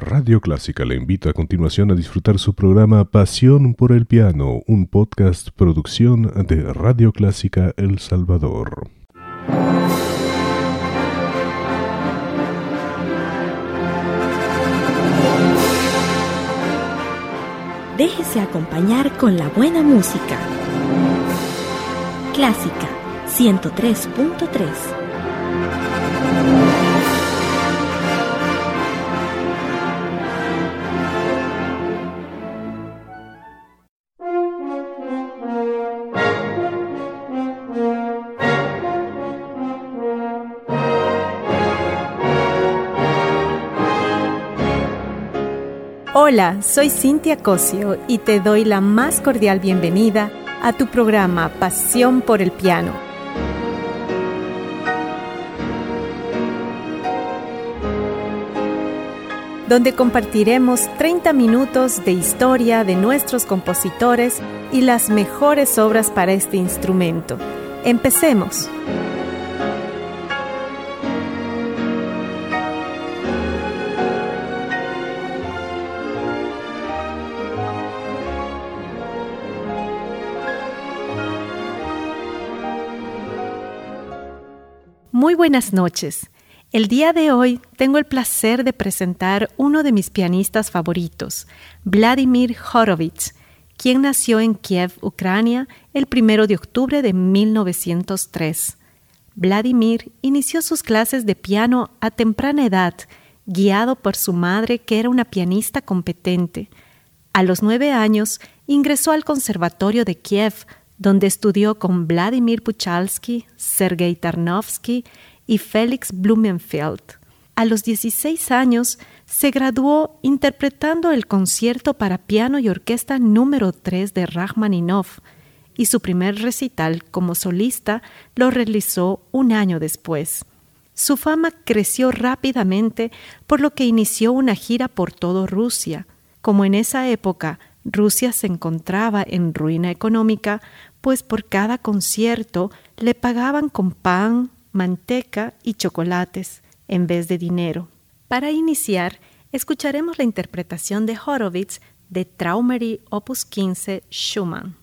Radio Clásica le invita a continuación a disfrutar su programa Pasión por el Piano, un podcast producción de Radio Clásica El Salvador. Déjese acompañar con la buena música. Clásica 103.3 Hola, soy Cintia Cosio y te doy la más cordial bienvenida a tu programa Pasión por el Piano. donde compartiremos 30 minutos de historia de nuestros compositores y las mejores obras para este instrumento. Empecemos. Buenas noches. El día de hoy tengo el placer de presentar uno de mis pianistas favoritos, Vladimir Horowitz, quien nació en Kiev, Ucrania, el 1 de octubre de 1903. Vladimir inició sus clases de piano a temprana edad, guiado por su madre, que era una pianista competente. A los nueve años ingresó al Conservatorio de Kiev, donde estudió con Vladimir Puchalski, Sergei Tarnovsky y Felix Blumenfeld. A los 16 años se graduó interpretando el concierto para piano y orquesta número 3 de Rachmaninoff y su primer recital como solista lo realizó un año después. Su fama creció rápidamente por lo que inició una gira por toda Rusia. Como en esa época Rusia se encontraba en ruina económica, pues por cada concierto le pagaban con pan, manteca y chocolates en vez de dinero. Para iniciar, escucharemos la interpretación de Horowitz de Traumery Opus 15 Schumann.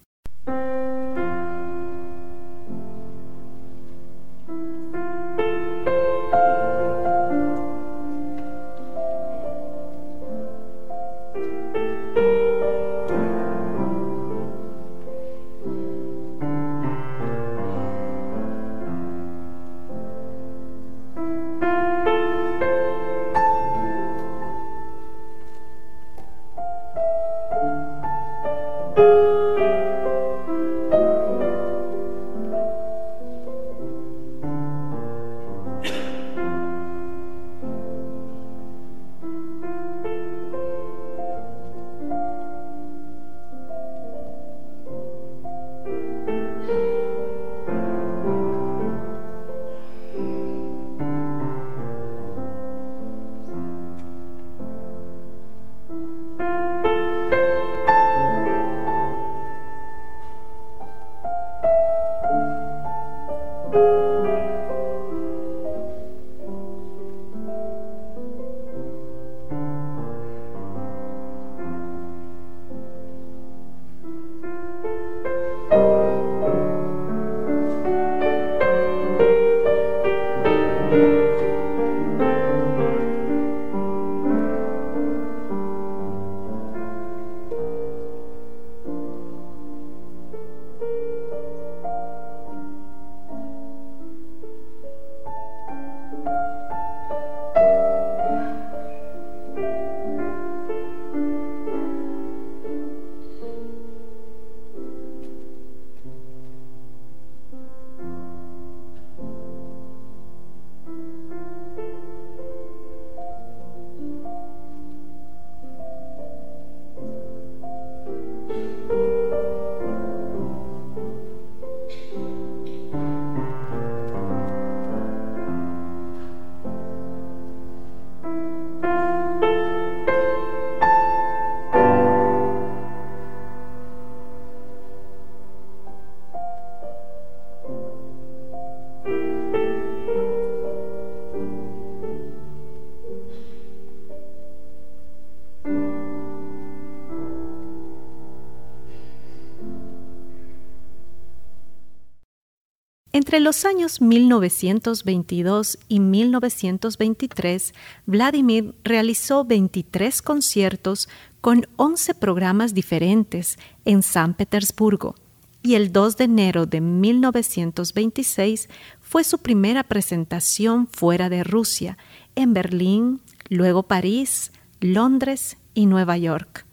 Entre los años 1922 y 1923, Vladimir realizó 23 conciertos con 11 programas diferentes en San Petersburgo y el 2 de enero de 1926 fue su primera presentación fuera de Rusia, en Berlín, luego París, Londres y Nueva York.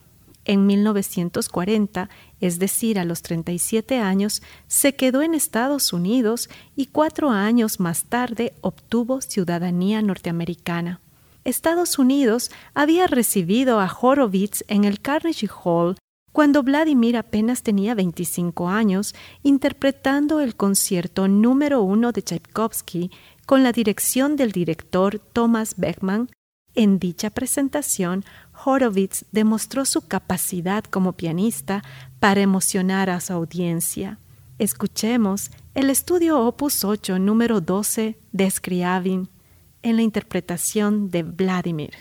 En 1940, es decir, a los 37 años, se quedó en Estados Unidos y cuatro años más tarde obtuvo ciudadanía norteamericana. Estados Unidos había recibido a Horowitz en el Carnegie Hall cuando Vladimir apenas tenía 25 años, interpretando el concierto número uno de Tchaikovsky con la dirección del director Thomas Beckman. En dicha presentación, Horowitz demostró su capacidad como pianista para emocionar a su audiencia. Escuchemos el estudio Opus 8 número 12 de Scriabin en la interpretación de Vladimir.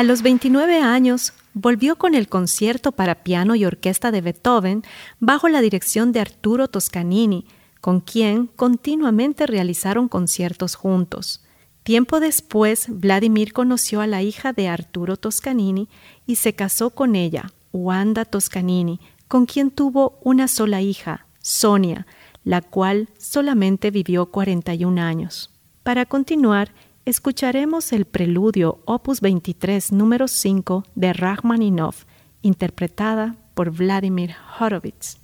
A los 29 años volvió con el concierto para piano y orquesta de Beethoven bajo la dirección de Arturo Toscanini, con quien continuamente realizaron conciertos juntos. Tiempo después, Vladimir conoció a la hija de Arturo Toscanini y se casó con ella, Wanda Toscanini, con quien tuvo una sola hija, Sonia, la cual solamente vivió 41 años. Para continuar, escucharemos el preludio opus 23 número 5 de Rachmaninoff, interpretada por Vladimir Horowitz.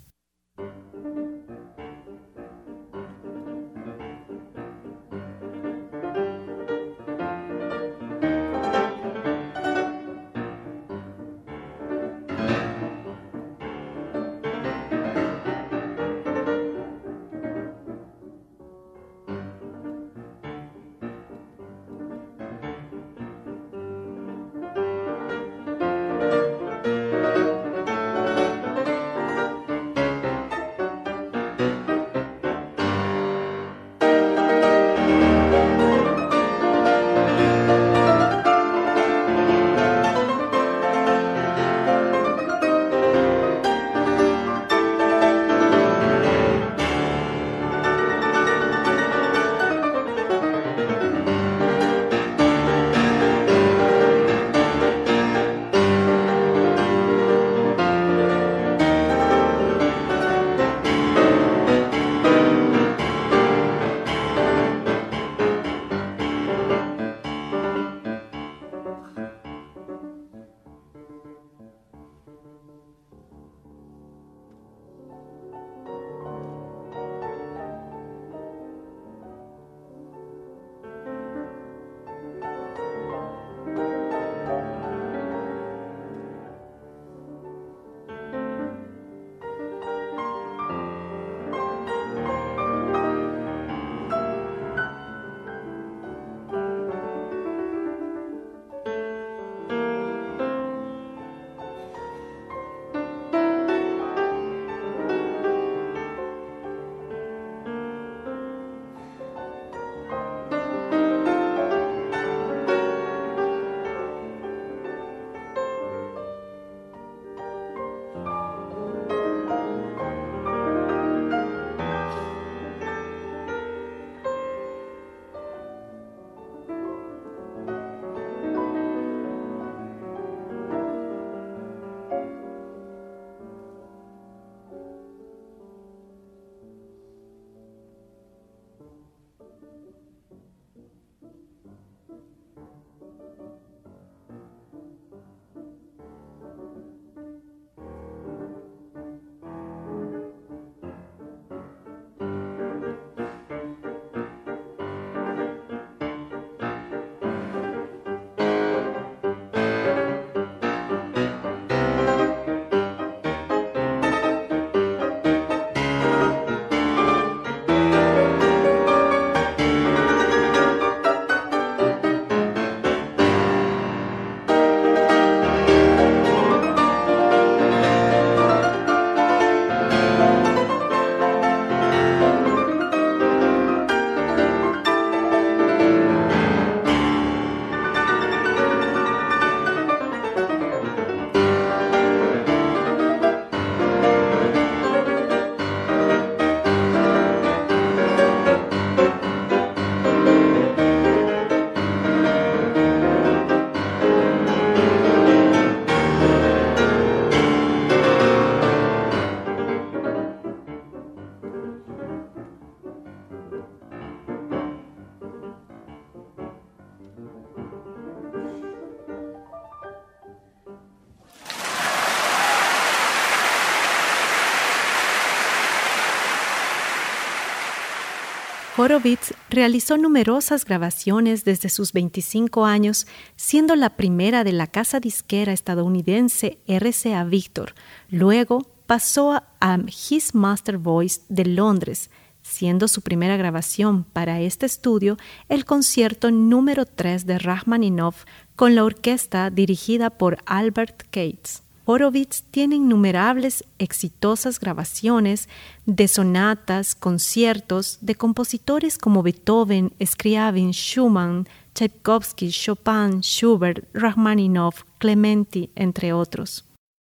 Horowitz realizó numerosas grabaciones desde sus 25 años, siendo la primera de la casa disquera estadounidense RCA Victor. Luego pasó a His Master Voice de Londres, siendo su primera grabación para este estudio el concierto número 3 de Rachmaninoff con la orquesta dirigida por Albert Cates. Horowitz tiene innumerables exitosas grabaciones de sonatas, conciertos de compositores como Beethoven, Scriabin, Schumann, Tchaikovsky, Chopin, Schubert, Rachmaninoff, Clementi, entre otros.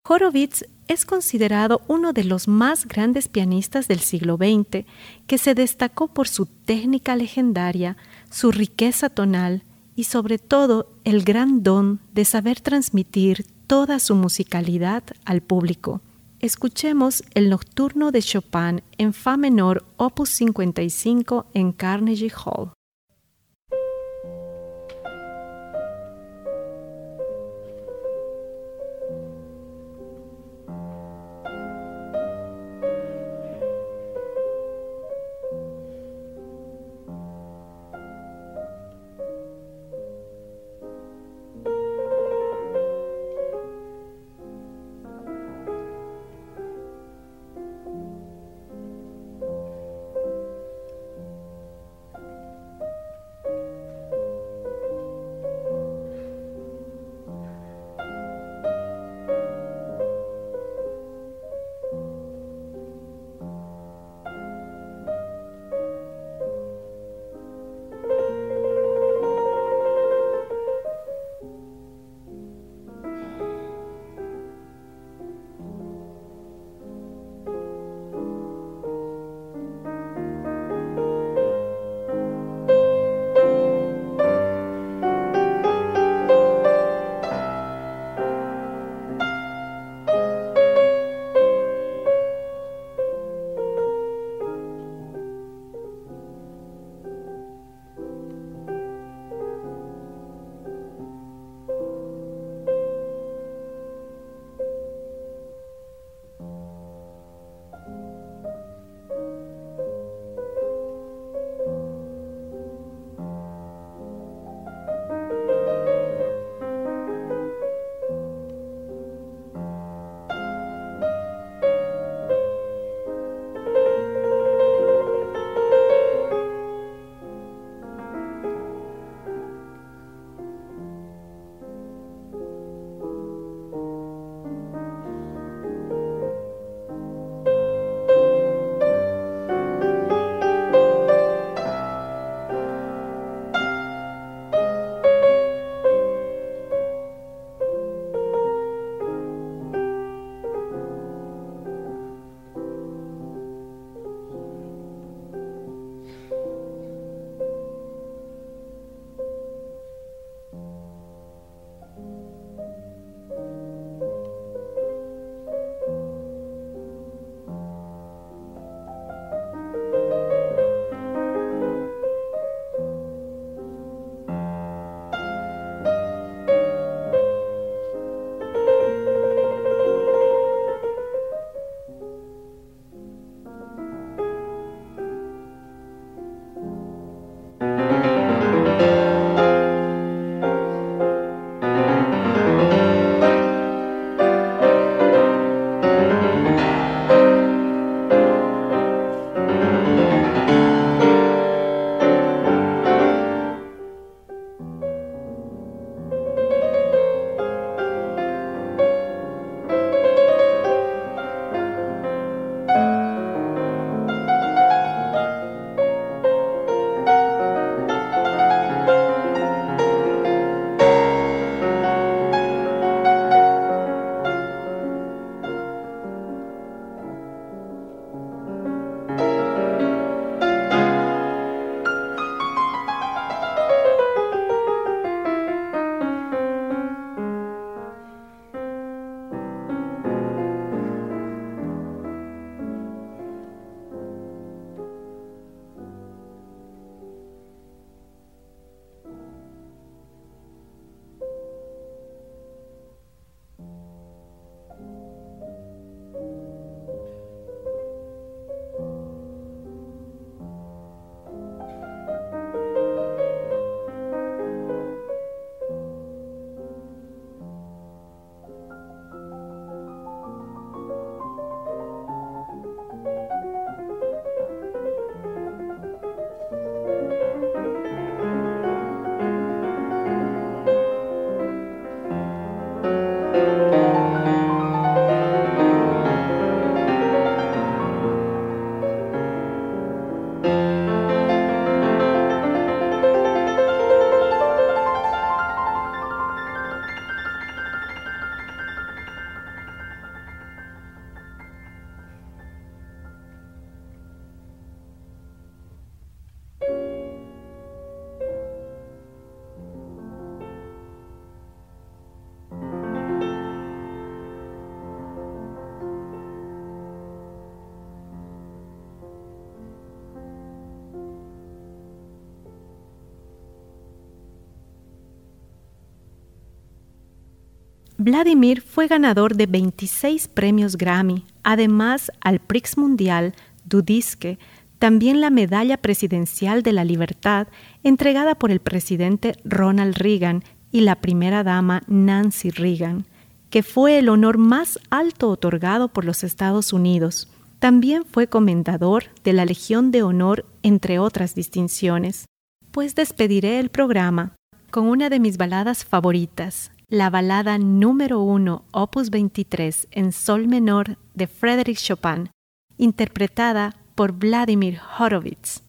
Horowitz es considerado uno de los más grandes pianistas del siglo XX, que se destacó por su técnica legendaria, su riqueza tonal y sobre todo el gran don de saber transmitir toda su musicalidad al público. Escuchemos el nocturno de Chopin en Fa menor, opus 55 en Carnegie Hall. Vladimir fue ganador de 26 premios Grammy, además al Prix Mundial du Disque, también la Medalla Presidencial de la Libertad, entregada por el presidente Ronald Reagan y la primera dama Nancy Reagan, que fue el honor más alto otorgado por los Estados Unidos. También fue comendador de la Legión de Honor, entre otras distinciones. Pues despediré el programa con una de mis baladas favoritas, la balada número uno, opus 23, en sol menor de Frédéric Chopin, interpretada por Vladimir Horowitz.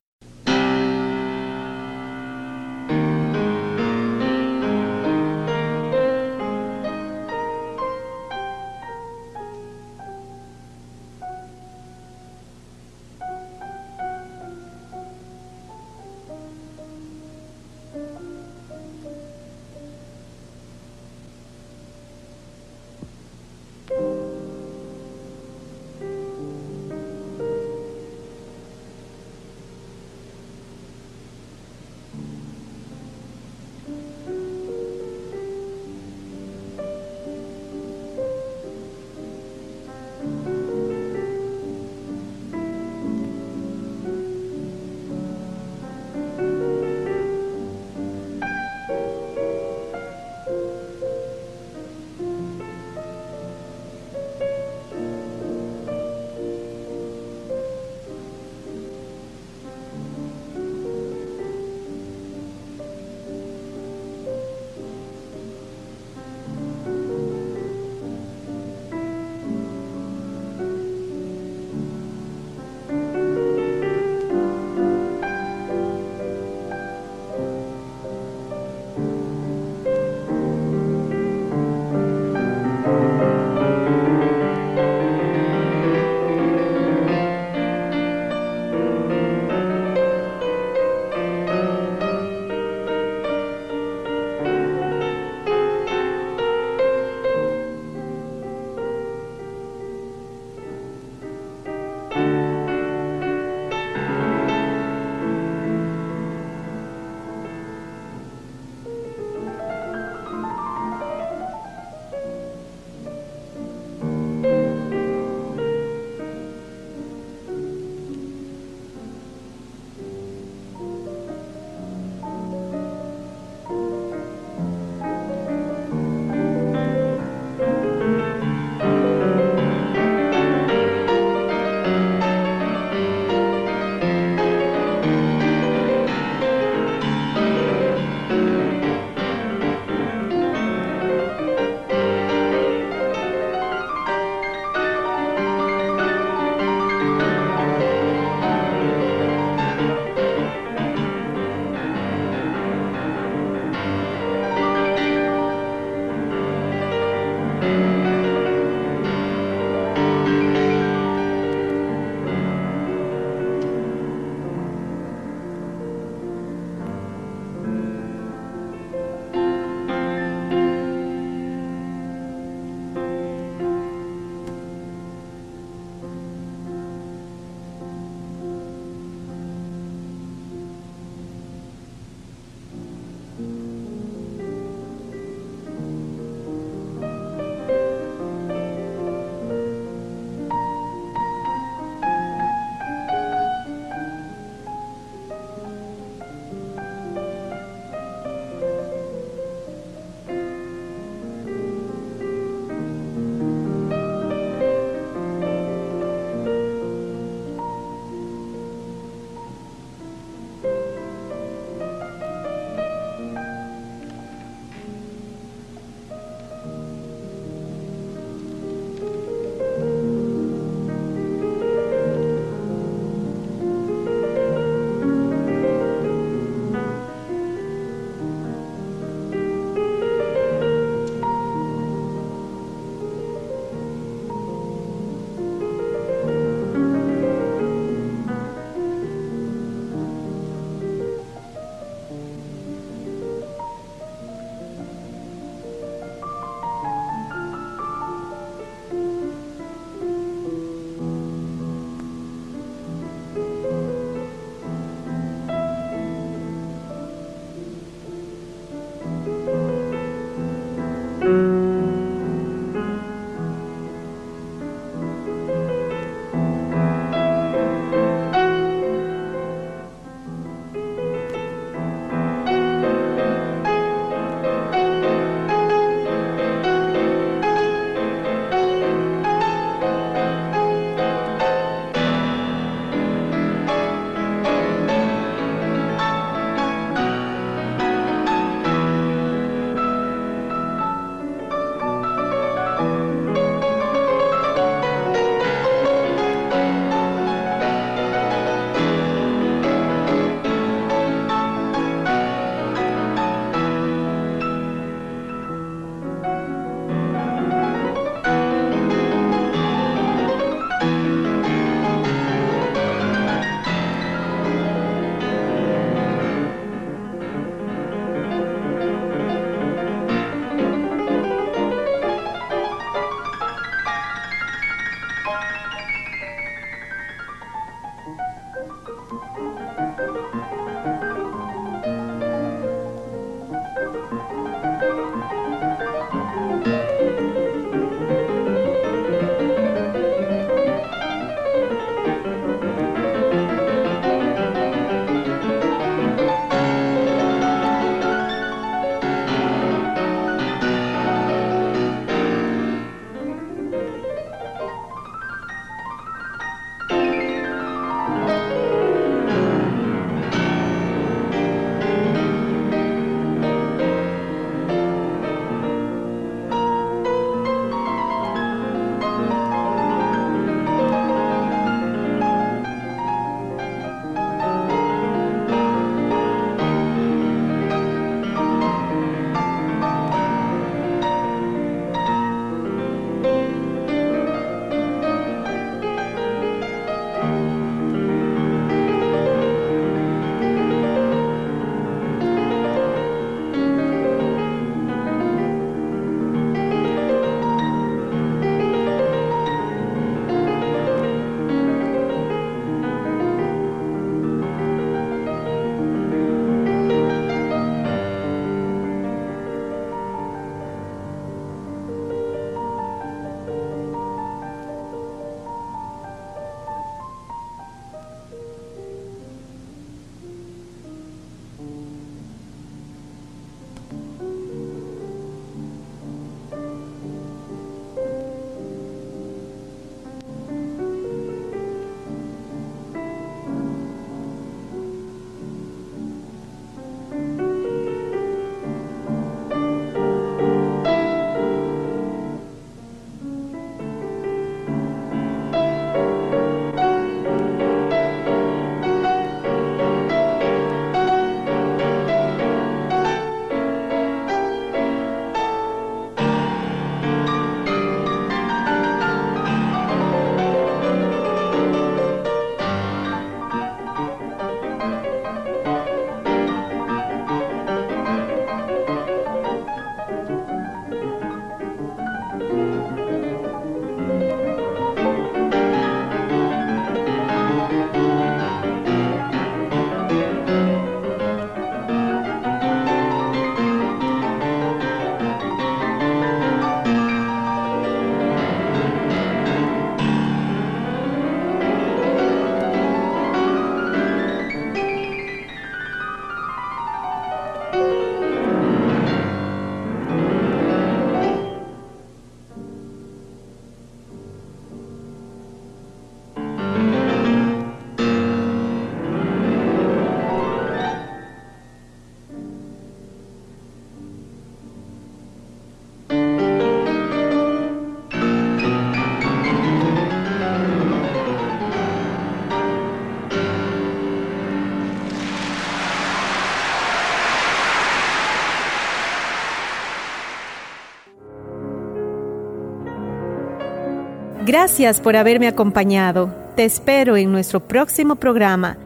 Gracias por haberme acompañado. Te espero en nuestro próximo programa.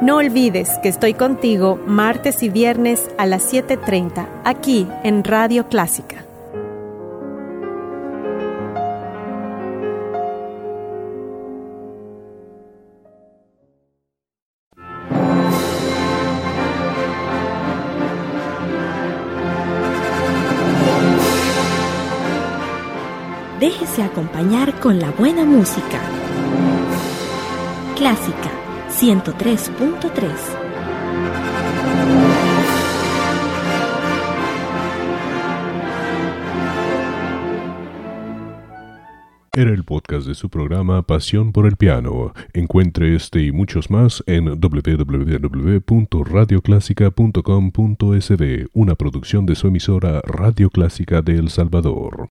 No olvides que estoy contigo martes y viernes a las 7.30 aquí en Radio Clásica. Acompañar con la buena música. Clásica 103.3 Era el podcast de su programa Pasión por el Piano. Encuentre este y muchos más en www.radioclásica.com.sb, una producción de su emisora Radio Clásica de El Salvador.